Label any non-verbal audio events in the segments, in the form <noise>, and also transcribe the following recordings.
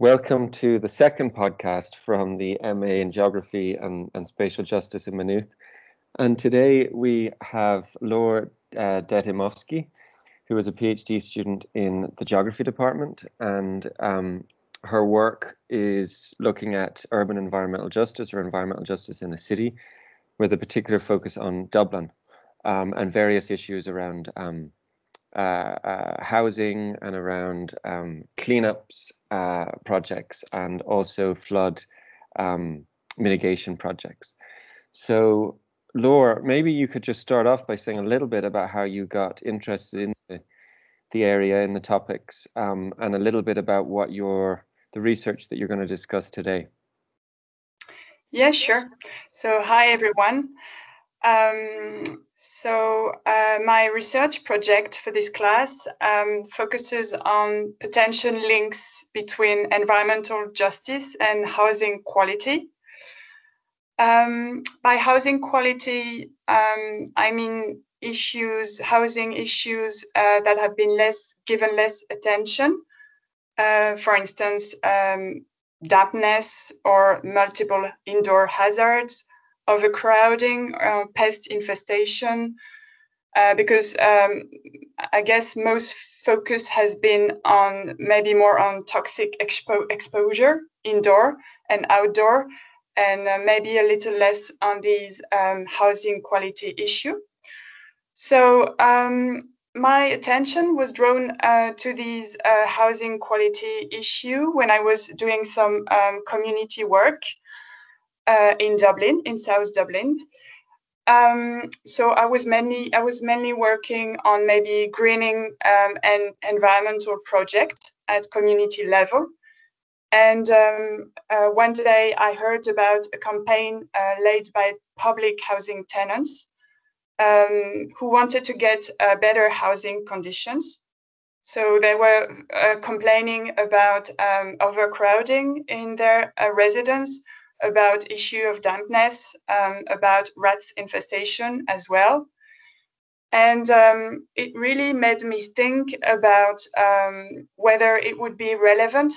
Welcome to the second podcast from the MA in Geography and, and Spatial Justice in Maynooth. And today we have Laura uh, Detimovsky, who is a PhD student in the Geography department. And um, her work is looking at urban environmental justice or environmental justice in a city, with a particular focus on Dublin um, and various issues around um, housing and around um, cleanups uh, projects and also flood um, mitigation projects. So, Laura, maybe you could just start off by saying a little bit about how you got interested in the, the area, in the topics, um, and a little bit about what your the research that you're going to discuss today. Yeah, sure. So, hi everyone. Um, so uh, my research project for this class um, focuses on potential links between environmental justice and housing quality. Um, by housing quality, um, I mean issues, housing issues uh, that have been less given less attention. Uh, for instance, um, dampness or multiple indoor hazards, overcrowding, uh, pest infestation, uh, because um, I guess most focus has been on maybe more on toxic expo- exposure indoor and outdoor, and uh, maybe a little less on these um, housing quality issue. So um, my attention was drawn uh, to these uh, housing quality issue when I was doing some um, community work uh, in Dublin, in South Dublin. Um, so I was mainly I was mainly working on maybe greening um, and environmental project at community level. And um, uh, one day I heard about a campaign uh, led by public housing tenants um, who wanted to get uh, better housing conditions. So they were uh, complaining about um, overcrowding in their uh, residence, about issue of dampness, um, about rats infestation as well. And um, it really made me think about um, whether it would be relevant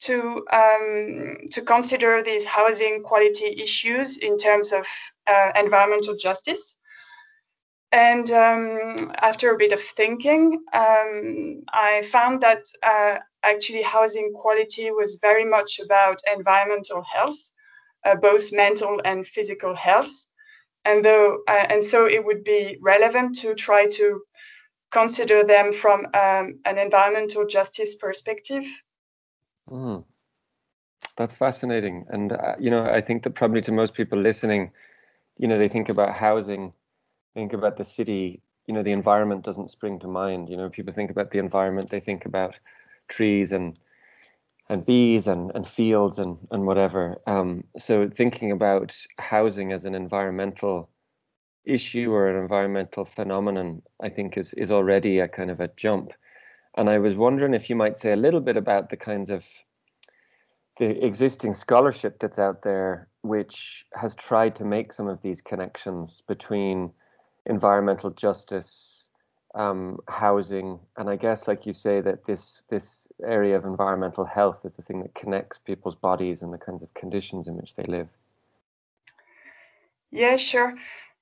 to um, to consider these housing quality issues in terms of uh, environmental justice. And um, after a bit of thinking, um, I found that uh, actually housing quality was very much about environmental health uh, both mental and physical health. And though, uh, and so it would be relevant to try to consider them from um, an environmental justice perspective. Mm. That's fascinating, and uh, you know, I think that probably to most people listening, you know, they think about housing, think about the city. You know, the environment doesn't spring to mind. You know, people think about the environment, they think about trees and and bees and, and fields and, and whatever. Um, so thinking about housing as an environmental issue or an environmental phenomenon, I think is is already a kind of a jump. And I was wondering if you might say a little bit about the kinds of the existing scholarship that's out there, which has tried to make some of these connections between environmental justice um, housing, and I guess, like you say, that this this area of environmental health is the thing that connects people's bodies and the kinds of conditions in which they live. Yeah, sure.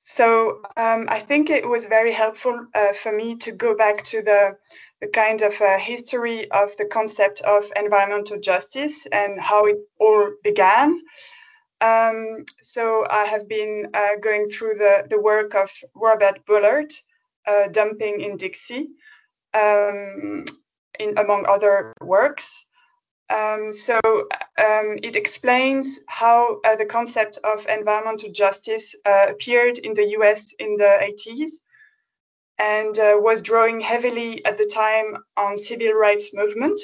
So um, I think it was very helpful uh, for me to go back to the, the kind of uh, history of the concept of environmental justice and how it all began. Um, so I have been uh, going through the, the work of Robert Bullard, dumping in Dixie, um, in among other works. Um, so um, it explains how uh, the concept of environmental justice uh, appeared in the US in the 80s and uh, was drawing heavily at the time on civil rights movement.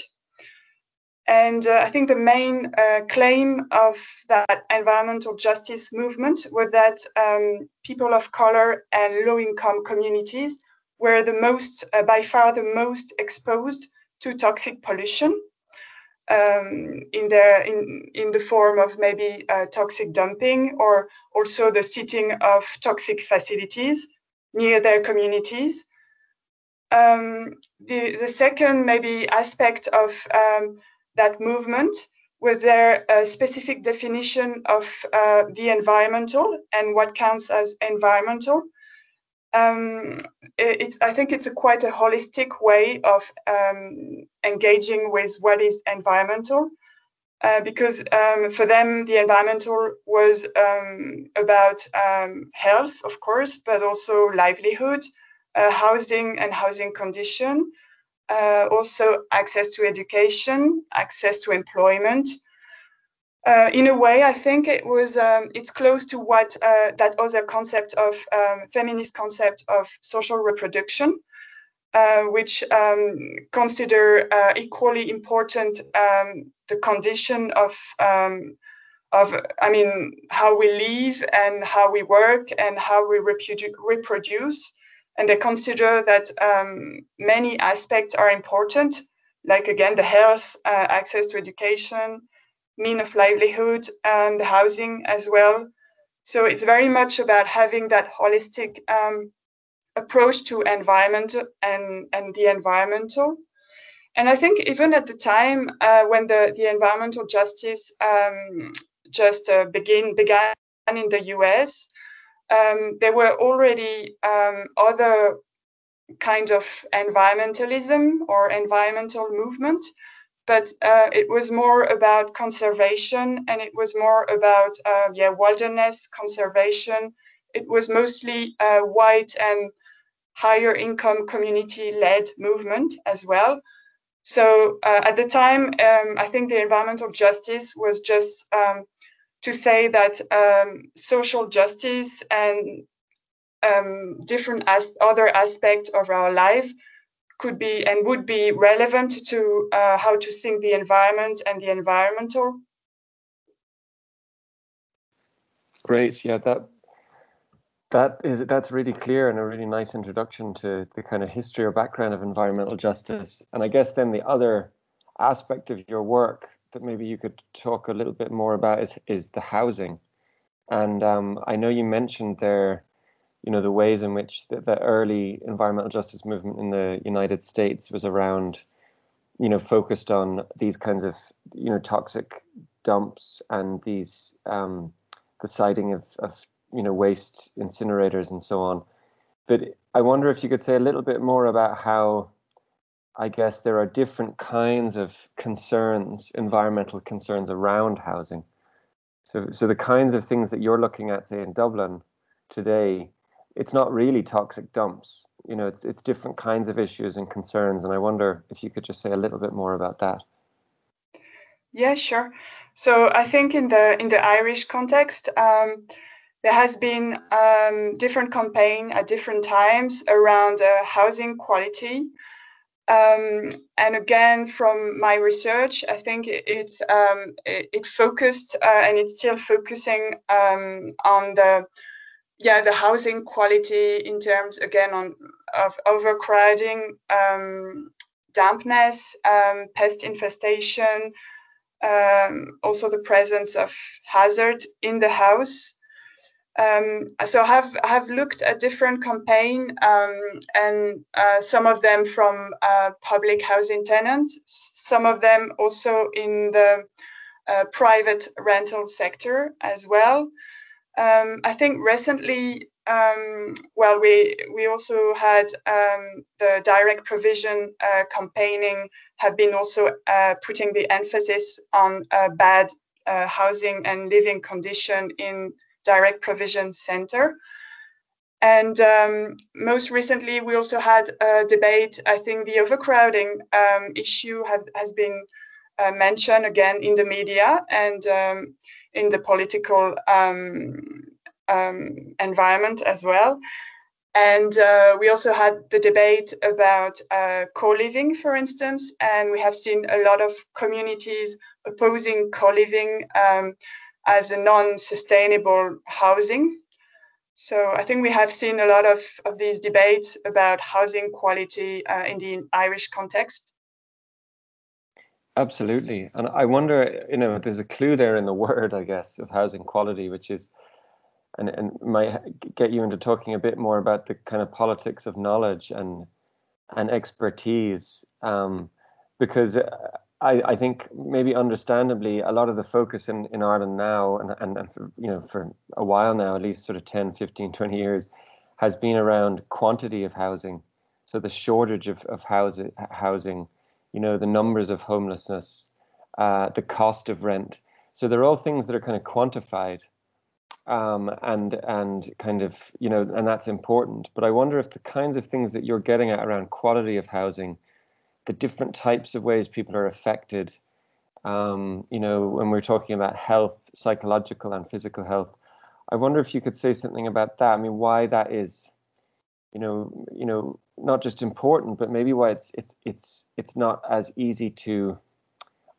And uh, I think the main uh, claim of that environmental justice movement was that um, people of color and low income communities were the most, uh, by far, the most exposed to toxic pollution um, in their in in the form of maybe uh, toxic dumping or also the sitting of toxic facilities near their communities. Um, the the second maybe aspect of um, that movement with their a specific definition of uh, the environmental and what counts as environmental? Um, it's, I think it's a quite a holistic way of um, engaging with what is environmental. Uh, because um, for them, the environmental was um, about um, health, of course, but also livelihood, uh, housing and housing condition, uh, also access to education, access to employment. Uh, in a way, I think it was um, it's close to what uh, that other concept of um, feminist concept of social reproduction, uh, which um, consider uh, equally important um, the condition of um, of I mean how we live and how we work and how we reprodu- reproduce and they consider that um, many aspects are important, like again the health, uh, access to education, mean of livelihood, and the housing as well. So it's very much about having that holistic um, approach to environment and, and the environmental. And I think even at the time uh, when the, the environmental justice um, just uh, begin began in the US, um, there were already um, other kind of environmentalism or environmental movement, but uh, it was more about conservation and it was more about uh, yeah wilderness conservation. It was mostly uh, white and higher income community led movement as well. So uh, at the time, um, I think the environmental justice was just um, to say that um, social justice and um, different as other aspects of our life could be and would be relevant to uh, how to think the environment and the environmental. Great, yeah, that that is that's really clear and a really nice introduction to the kind of history or background of environmental justice. And I guess then the other aspect of your work that maybe you could talk a little bit more about is is the housing. And um, I know you mentioned there, you know, the ways in which the, the, early environmental justice movement in the United States was around, you know, focused on these kinds of, you know, toxic dumps and these um, the siting of, of, you know, waste incinerators and so on. But I wonder if you could say a little bit more about how I guess there are different kinds of concerns, environmental concerns around housing. So, so the kinds of things that you're looking at, say in Dublin today, it's not really toxic dumps. You know, it's it's different kinds of issues and concerns. And I wonder if you could just say a little bit more about that. Yeah, sure. So I think in the in the Irish context, um, there has been um, different campaign at different times around uh, housing quality. Um, and again, from my research, I think it, it's um, it, it, focused uh, and it's still focusing um, on the yeah the housing quality in terms again on of overcrowding, um, dampness, um, pest infestation, um, also the presence of hazard in the house. Um, so I have I have looked at different campaign um, and uh, some of them from uh, public housing tenants, some of them also in the uh, private rental sector as well. Um, I think recently, um, well, we we also had um, the direct provision uh, campaigning have been also uh, putting the emphasis on uh, bad housing and living condition in direct provision center. And um, most recently, we also had a debate. I think the overcrowding um, issue have, has been uh, mentioned again in the media and um, in the political um, um, environment as well. And uh, we also had the debate about uh, co living, for instance, and we have seen a lot of communities opposing co living. As a non-sustainable housing. So I think we have seen a lot of, of these debates about housing quality uh, in the Irish context. Absolutely. And I wonder, you know, there's a clue there in the <laughs> word, I guess, of housing quality, which is, and, and might get you into talking a bit more about the kind of politics of knowledge and and expertise. Um, because uh, I, I think maybe understandably a lot of the focus in, in Ireland now and, and, and for, you know for a while now at least sort of 10 15 20 years has been around quantity of housing. So the shortage of, of housing housing you know the numbers of homelessness uh, the cost of rent. So they're all things that are kind of quantified um, and and kind of you know and that's important. But I wonder if the kinds of things that you're getting at around quality of housing the different types of ways people are affected. Um, you know, when we're talking about health, psychological and physical health, I wonder if you could say something about that. I mean, why that is, you know, you know, not just important, but maybe why it's it's it's it's not as easy to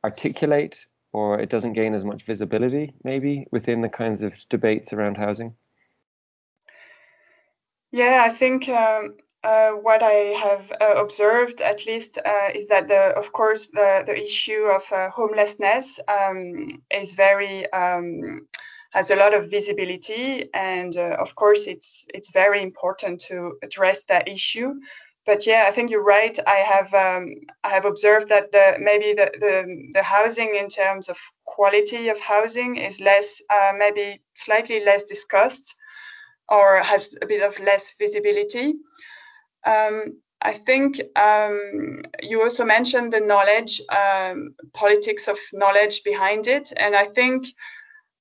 articulate or it doesn't gain as much visibility maybe within the kinds of debates around housing yeah i think um, uh, what I have uh, observed, at least, uh, is that the, of course, the, the issue of uh, homelessness um, is very um, has a lot of visibility, and uh, of course, it's it's very important to address that issue. But yeah, I think you're right. I have um, I have observed that the maybe the, the the housing in terms of quality of housing is less maybe slightly less discussed or has a bit of less visibility. Um, I think um, you also mentioned the knowledge, um, politics of knowledge behind it, and I think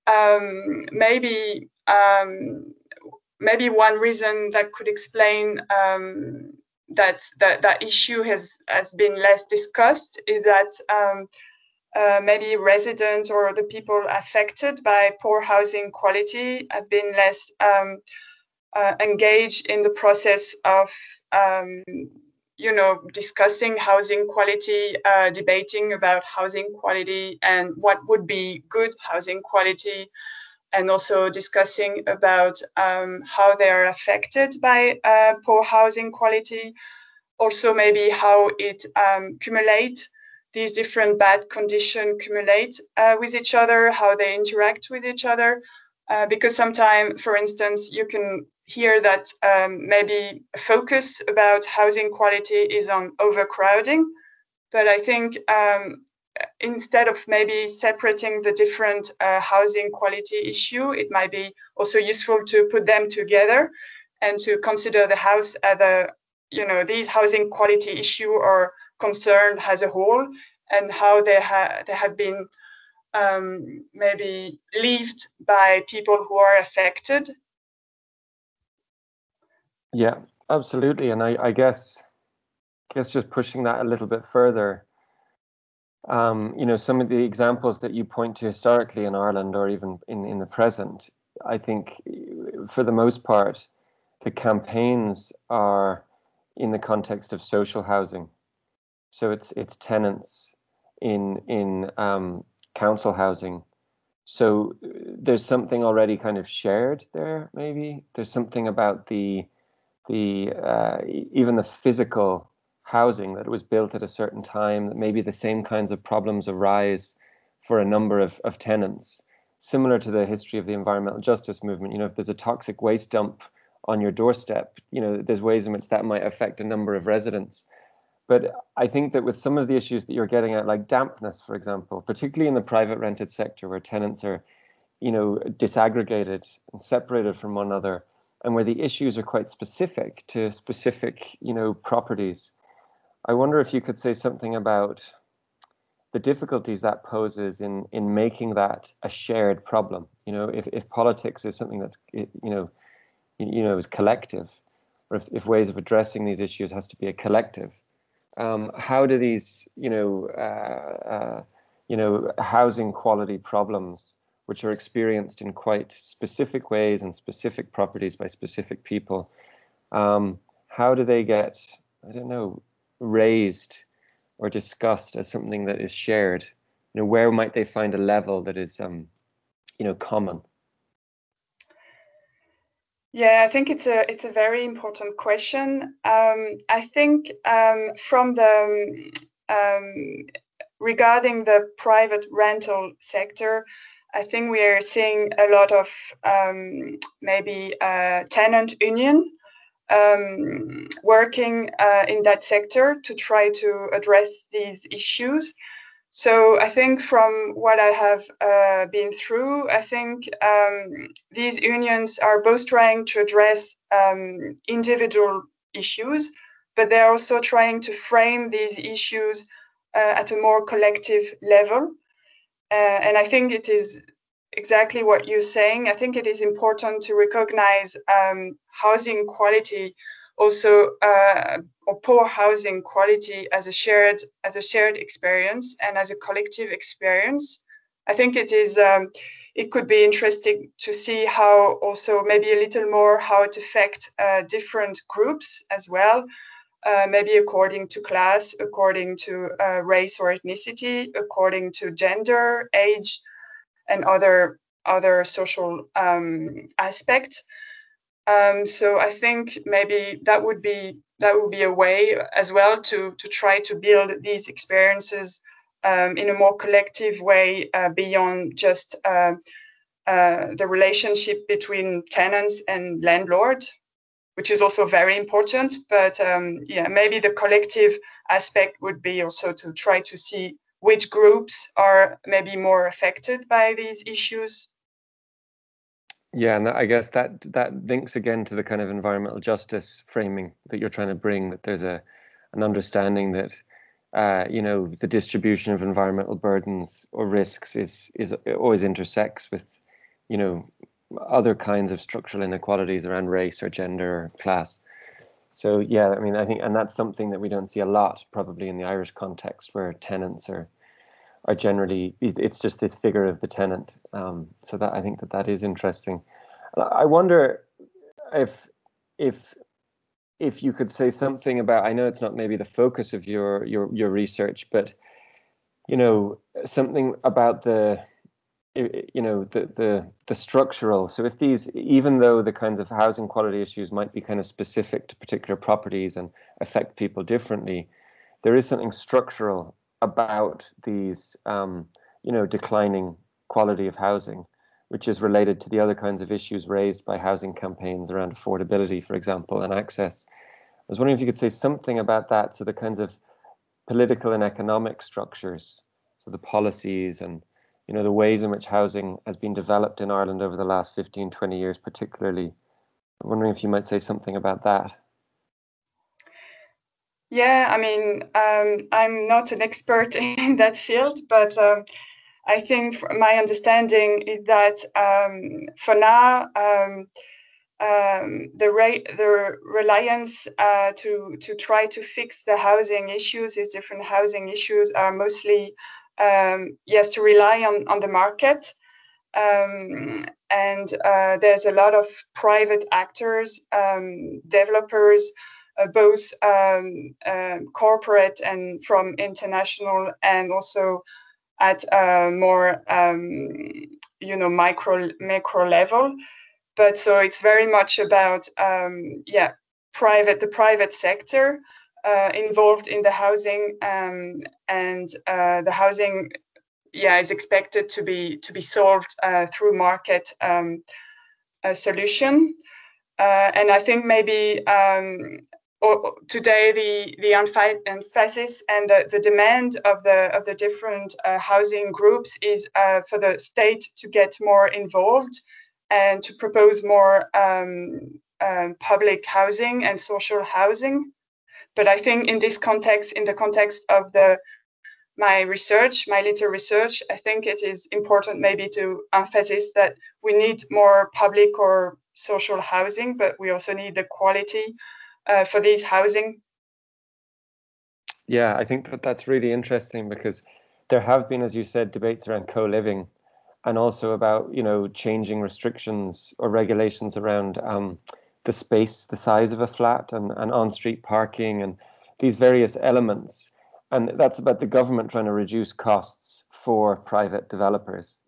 um, maybe um, maybe one reason that could explain um, that, that that issue has has been less discussed is that uh, maybe residents or the people affected by poor housing quality have been less um, uh, engaged in the process of um, you know discussing housing quality uh, debating about housing quality and what would be good housing quality and also discussing about um, how they are affected by uh, poor housing quality. Also maybe how it um, accumulate these different bad conditions accumulate uh, with each other how they interact with each other. Uh, because sometimes for instance you can here that um, maybe focus about housing quality is on overcrowding, but I think um, instead of maybe separating the different uh, housing quality issue, it might be also useful to put them together and to consider the house as a, you know, these housing quality issue or concern as a whole and how they, ha- they have been um, maybe lived by people who are affected yeah, absolutely. And I, I guess, guess just pushing that a little bit further, um, you know, some of the examples that you point to historically in Ireland or even in, in the present, I think for the most part, the campaigns are in the context of social housing. So it's it's tenants in in um, council housing. So there's something already kind of shared there. Maybe there's something about the the uh, even the physical housing that was built at a certain time that maybe the same kinds of problems arise for a number of, of tenants. Similar to the history of the environmental justice movement you know if there's a toxic waste dump on your doorstep you know there's ways in which that might affect a number of residents. But i think that with some of the issues that you're getting at like dampness for example particularly in the private rented sector where tenants are you know disaggregated and separated from one another and where the issues are quite specific to specific, you know, properties. I wonder if you could say something about the difficulties that poses in in making that a shared problem. You know, if, if politics is something that's you know, you know, is collective, or if, if ways of addressing these issues has to be a collective. Um, how do these, you know, uh, uh, you know, housing quality problems which are experienced in quite specific ways and specific properties by specific people. Um, how do they get, I don't know, raised or discussed as something that is shared? You know, where might they find a level that is, um, you know, common? Yeah, I think it's a it's a very important question. Um, I think um, from the um, regarding the private rental sector, I think we are seeing a lot of um, maybe uh, tenant union um, working uh, in that sector to try to address these issues. So I think from what I have uh, been through, I think um, these unions are both trying to address um, individual issues, but they're also trying to frame these issues uh, at a more collective level. Uh, and I think it is exactly what you're saying. I think it is important to recognize um, housing quality also uh, or poor housing quality as a shared as a shared experience and as a collective experience. I think it is um, it could be interesting to see how also maybe a little more how it affects uh, different groups as well. Uh, maybe according to class, according to uh, race or ethnicity, according to gender, age, and other other social um, aspects. Um, so I think maybe that would be that would be a way as well to to try to build these experiences um, in a more collective way uh, beyond just uh, uh, the relationship between tenants and landlord, which is also very important. But um, yeah, maybe the collective aspect would be also to try to see which groups are maybe more affected by these issues yeah, and I guess that that links again to the kind of environmental justice framing that you're trying to bring. That there's a an understanding that uh, you know the distribution of environmental burdens or risks is is always intersects with you know other kinds of structural inequalities around race or gender or class. So yeah, I mean, I think, and that's something that we don't see a lot probably in the Irish context, where tenants are are generally it's just this figure of the tenant. Um, so that I think that that is interesting. I wonder if if if you could say something about. I know it's not maybe the focus of your your your research, but you know something about the you know the the the structural so if these even though the kinds of housing quality issues might be kind of specific to particular properties and affect people differently there is something structural about these, um, you know, declining quality of housing, which is related to the other kinds of issues raised by housing campaigns around affordability, for example, and access. I was wondering if you could say something about that, so the kinds of political and economic structures, so the policies and you know the ways in which housing has been developed in Ireland over the last 15, 20 years, particularly. I'm wondering if you might say something about that. Yeah, I mean, um, I'm not an expert <laughs> in that field, but um, I think my understanding is that um, for now, um, um, the, the reliance uh, to to try to fix the housing issues, these different housing issues, are mostly um, yes to rely on on the market. and uh, there's a lot of private actors, developers uh, both um, um, corporate and from international and also at a more um, you know micro macro level but so it's very much about um, yeah private the private sector uh, involved in the housing um, and uh, the housing yeah is expected to be to be solved uh, through market um, solution uh, and I think maybe um, or today the the emphasis and the, the demand of the of the different uh, housing groups is uh, for the state to get more involved and to propose more um, public housing and social housing. But I think in this context, in the context of the my research, my little research, I think it is important maybe to emphasize that we need more public or social housing, but we also need the quality uh, for these housing. Yeah, I think that that's really interesting because there have been, as you said, debates around co-living and also about you know changing restrictions or regulations around um, the space, the size of a flat, and, and on-street parking, and these various elements. And that's about the government trying to reduce costs for private developers.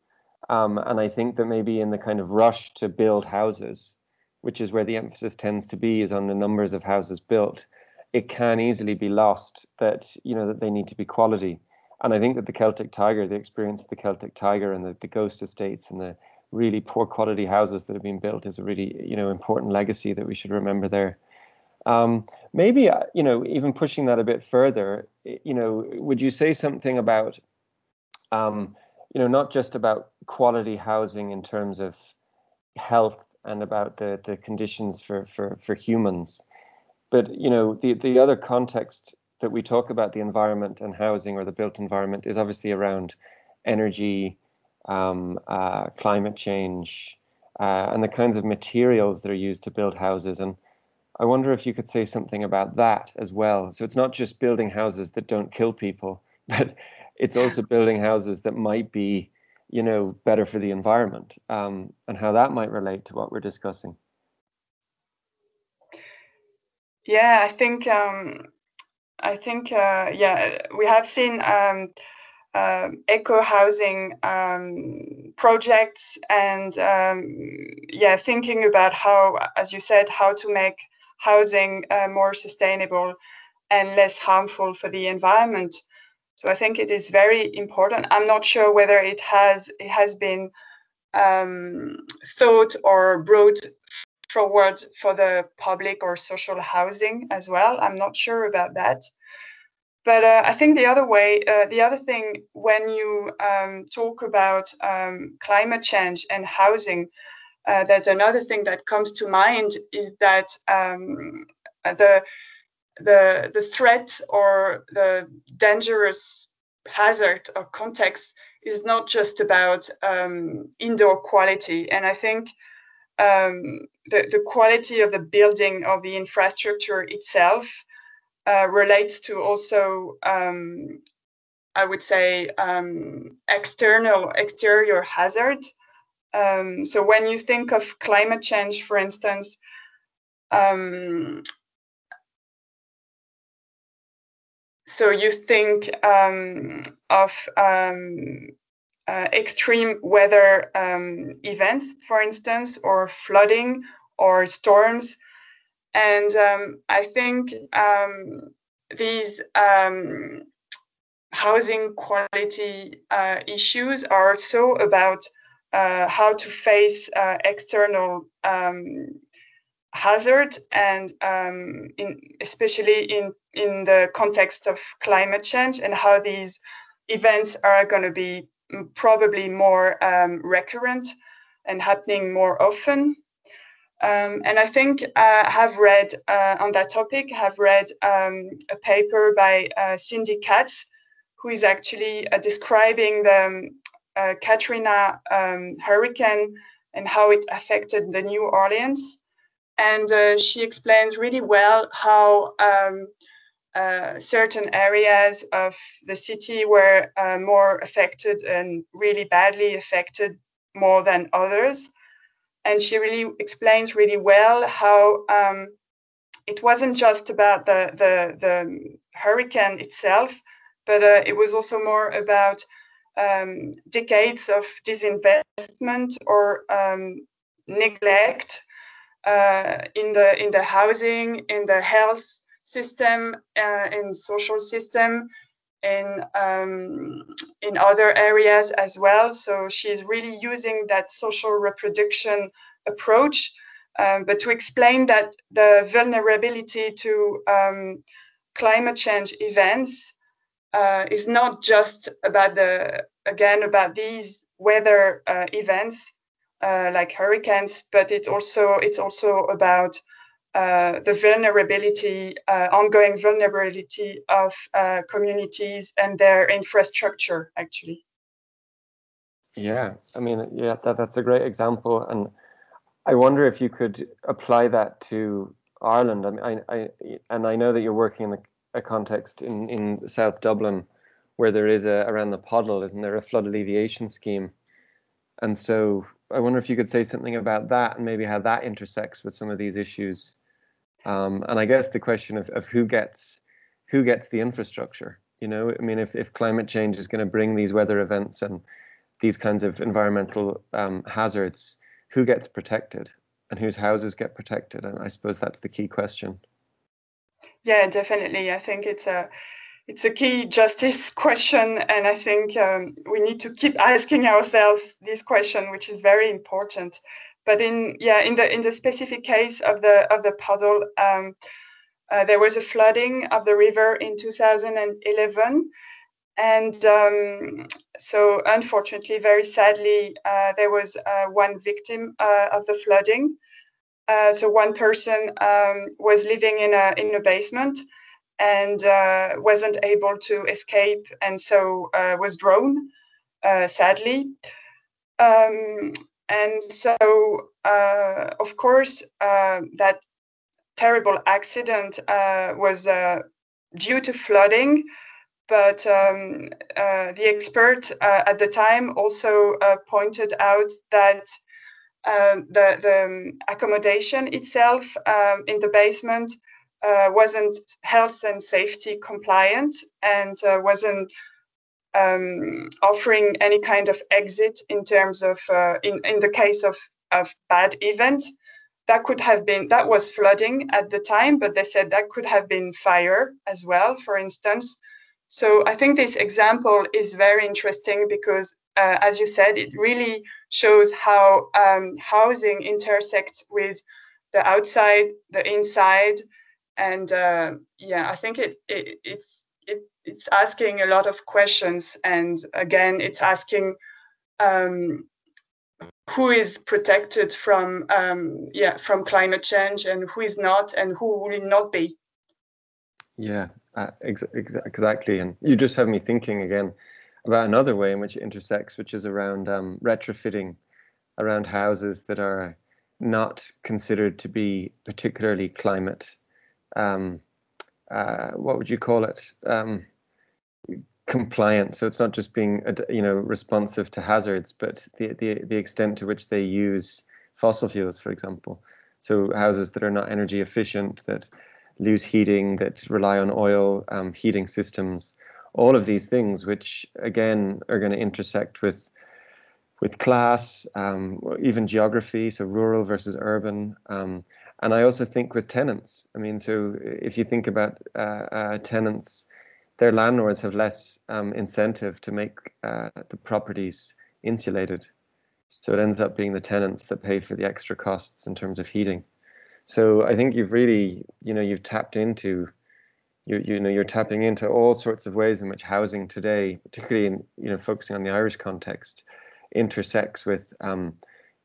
Um, and I think that maybe in the kind of rush to build houses, which is where the emphasis tends to be, is on the numbers of houses built, it can easily be lost that you know that they need to be quality. And I think that the Celtic Tiger, the experience of the Celtic Tiger and the, the ghost estates and the really poor quality houses that have been built is a really you know important legacy that we should remember there. Um, maybe uh, you know even pushing that a bit further, you know, would you say something about um, you know, not just about quality housing in terms of health and about the, the conditions for, for, for humans, but you know, the, the other context that we talk about the environment and housing or the built environment is obviously around energy, um, uh, climate change, uh, and the kinds of materials that are used to build houses. And I wonder if you could say something about that as well. So it's not just building houses that don't kill people, <laughs> but it's also building houses that might be, you know, better for the environment, um, and how that might relate to what we're discussing. Yeah, I think um, I think uh, yeah, we have seen um, uh, eco housing um, projects and um, yeah, thinking about how, as you said, how to make housing uh, more sustainable and less harmful for the environment. So I think it is very important. I'm not sure whether it has it has been um, thought or brought forward for the public or social housing as well. I'm not sure about that. But uh, I think the other way, uh, the other thing, when you um, talk about um, climate change and housing, uh, there's another thing that comes to mind is that um, the the the threat or the dangerous hazard or context is not just about um, indoor quality, and I think um, the the quality of the building of the infrastructure itself uh, relates to also, um, I would say, um, external, exterior hazard. Um, so when you think of climate change, for instance, um, so you think um, of um, uh, extreme weather events, for instance, or flooding or storms and um, I think um, these um, housing quality uh, issues are also about uh, how to face uh, external um, hazard and um, in, especially in, in the context of climate change and how these events are going to be probably more um, recurrent and happening more often. Um, and I think I uh, have read uh, on that topic, have read um, a paper by uh, Cindi Katz, who is actually uh, describing the um, uh, Katrina um, hurricane and how it affected the New Orleans. And uh, she explains really well how um, certain areas of the city were more affected and really badly affected more than others and she really explains really well how um, it wasn't just about the, the, the hurricane itself, but uh, it was also more about um, decades of disinvestment or um, neglect uh, in the in the housing, in the health system, uh, in social system, in um, in other areas as well. So she's really using that social reproduction approach, um, but to explain that the vulnerability to um, climate change events uh, is not just about the again about these weather uh, events uh, like hurricanes, but it's also it's also about uh, the vulnerability, uh, ongoing vulnerability of uh, communities and their infrastructure, actually. Yeah, I mean, yeah, that, that's a great example. And I wonder if you could apply that to Ireland. I mean, I, I and I know that you're working in a, a context in, in South Dublin where there is a, around the Poddle, isn't there, a flood alleviation scheme? And so I wonder if you could say something about that and maybe how that intersects with some of these issues um, and I guess the question of, of who gets who gets the infrastructure. You know, I mean, if, if climate change is going to bring these weather events and these kinds of environmental um, hazards, who gets protected and whose houses get protected? And I suppose that's the key question. Yeah, definitely. I think it's a it's a key justice <laughs> question, and I think um, we need to keep asking ourselves this question, which is very important but in yeah in the in the specific case of the of the Poddle um, uh, there was a flooding of the river in 2011 and um, so, unfortunately, very sadly, uh, there was uh, one victim uh, of the flooding. Uh, so, one person um, was living in a in a basement and uh, wasn't able to escape, and so was drowned. sadly, um, and so, of course, that terrible accident was due to flooding. But um, uh, the expert uh, at the time also uh, pointed out that um, the, the um, accommodation itself um, in the basement uh, wasn't health and safety compliant and uh, wasn't um, offering any kind of exit in terms of uh, in, in the case of, of bad event. That could have been that was flooding at the time but they said that could have been fire as well for instance. So I think this example is very interesting because, uh, as you said, it really shows how um, housing intersects with the outside, the inside, and uh, yeah, I think it, it it's it, it's asking a lot of questions, and again, it's asking um, who is protected from um, yeah from climate change and who is not, and who will not be. Yeah, uh, ex ex exactly. And you just have me thinking again about another way in which it intersects, which is around um, retrofitting around houses that are not considered to be particularly climate. Um, uh, what would you call it? Um, compliant. So it's not just being, you know, responsive to hazards, but the the the extent to which they use fossil fuels, for example. So houses that are not energy efficient, that lose heating, that rely on oil um, heating systems, all of these things, which again are going to intersect with with class, um, even geography, so rural versus urban. Um, and I also think with tenants. I mean, so if you think about uh, uh, tenants, their landlords have less um, incentive to make uh, the properties insulated. So it ends up being the tenants that pay for the extra costs in terms of heating. So I think you've really, you know, you've tapped into, you you know, you're tapping into all sorts of ways in which housing today, particularly in you know focusing on the Irish context, intersects with, um,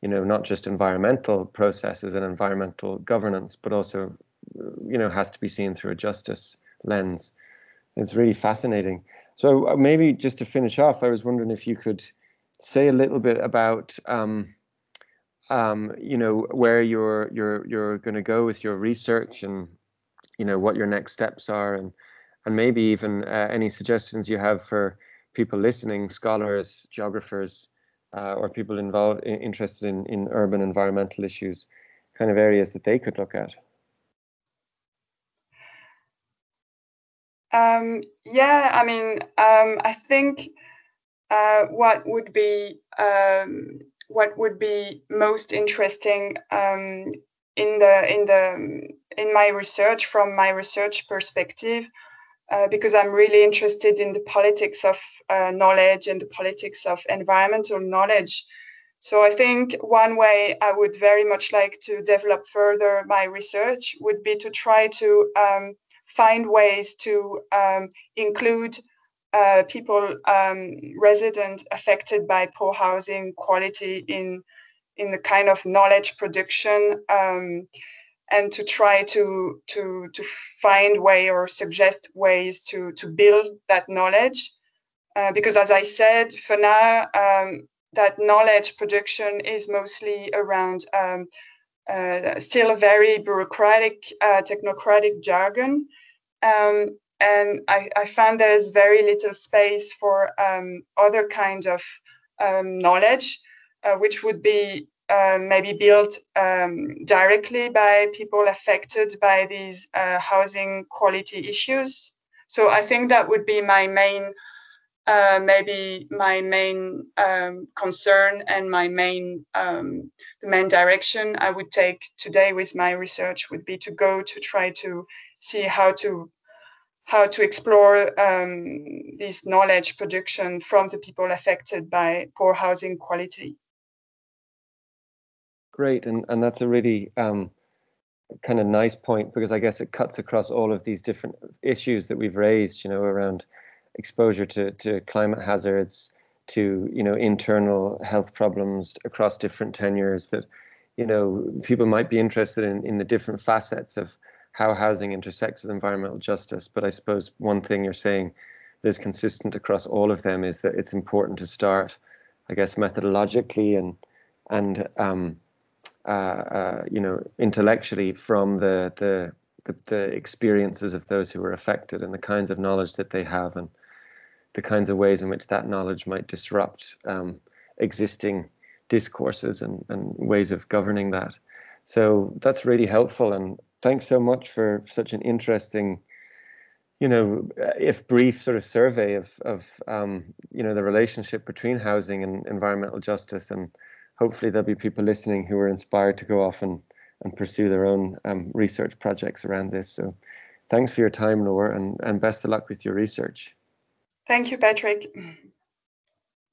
you know, not just environmental processes and environmental governance, but also, you know, has to be seen through a justice lens. It's really fascinating. So uh, maybe just to finish off, I was wondering if you could say a little bit about. Um, um, you know where you're you're you're going to go with your research and you know what your next steps are and and maybe even uh, any suggestions you have for people listening scholars geographers uh, or people involved interested in in urban environmental issues kind of areas that they could look at? Um, yeah i mean um, i think uh, what would be um, what would be most interesting um, in the in the in my research from my research perspective uh, because I'm really interested in the politics of uh, knowledge and the politics of environmental knowledge. So I think one way I would very much like to develop further my research would be to try to um, find ways to um, include uh, people um, resident affected by poor housing quality in in the kind of knowledge production um, and to try to to to find way or suggest ways to to build that knowledge. Uh, because as I said for now um, that knowledge production is mostly around um, uh, still a very bureaucratic uh, technocratic jargon. Um, and I, I, found there's very little space for um, other kinds of um, knowledge, uh, which would be uh, maybe built um, directly by people affected by these uh, housing quality issues. So I think that would be my main, uh, maybe my main um, concern and my main, um, the main direction I would take today with my research would be to go to try to see how to how to explore um, this knowledge production from the people affected by poor housing quality. Great, and, and that's a really um, kind of nice point because I guess it cuts across all of these different issues that we've raised, you know, around exposure to, to climate hazards, to you know internal health problems across different tenures that you know people might be interested in in the different facets of how housing intersects with environmental justice. But I suppose one thing you're saying that is consistent across all of them is that it's important to start, I guess, methodologically and and um, uh, uh, you know intellectually from the, the the the experiences of those who were affected and the kinds of knowledge that they have and the kinds of ways in which that knowledge might disrupt um, existing discourses and, and ways of governing that. So that's really helpful. And thanks so much for such an interesting, you know, if brief sort of survey of, of um, you know, the relationship between housing and environmental justice. And hopefully there'll be people listening who are inspired to go off and, and pursue their own um, research projects around this. So thanks for your time, Laura, and, and best of luck with your research. Thank you, Patrick.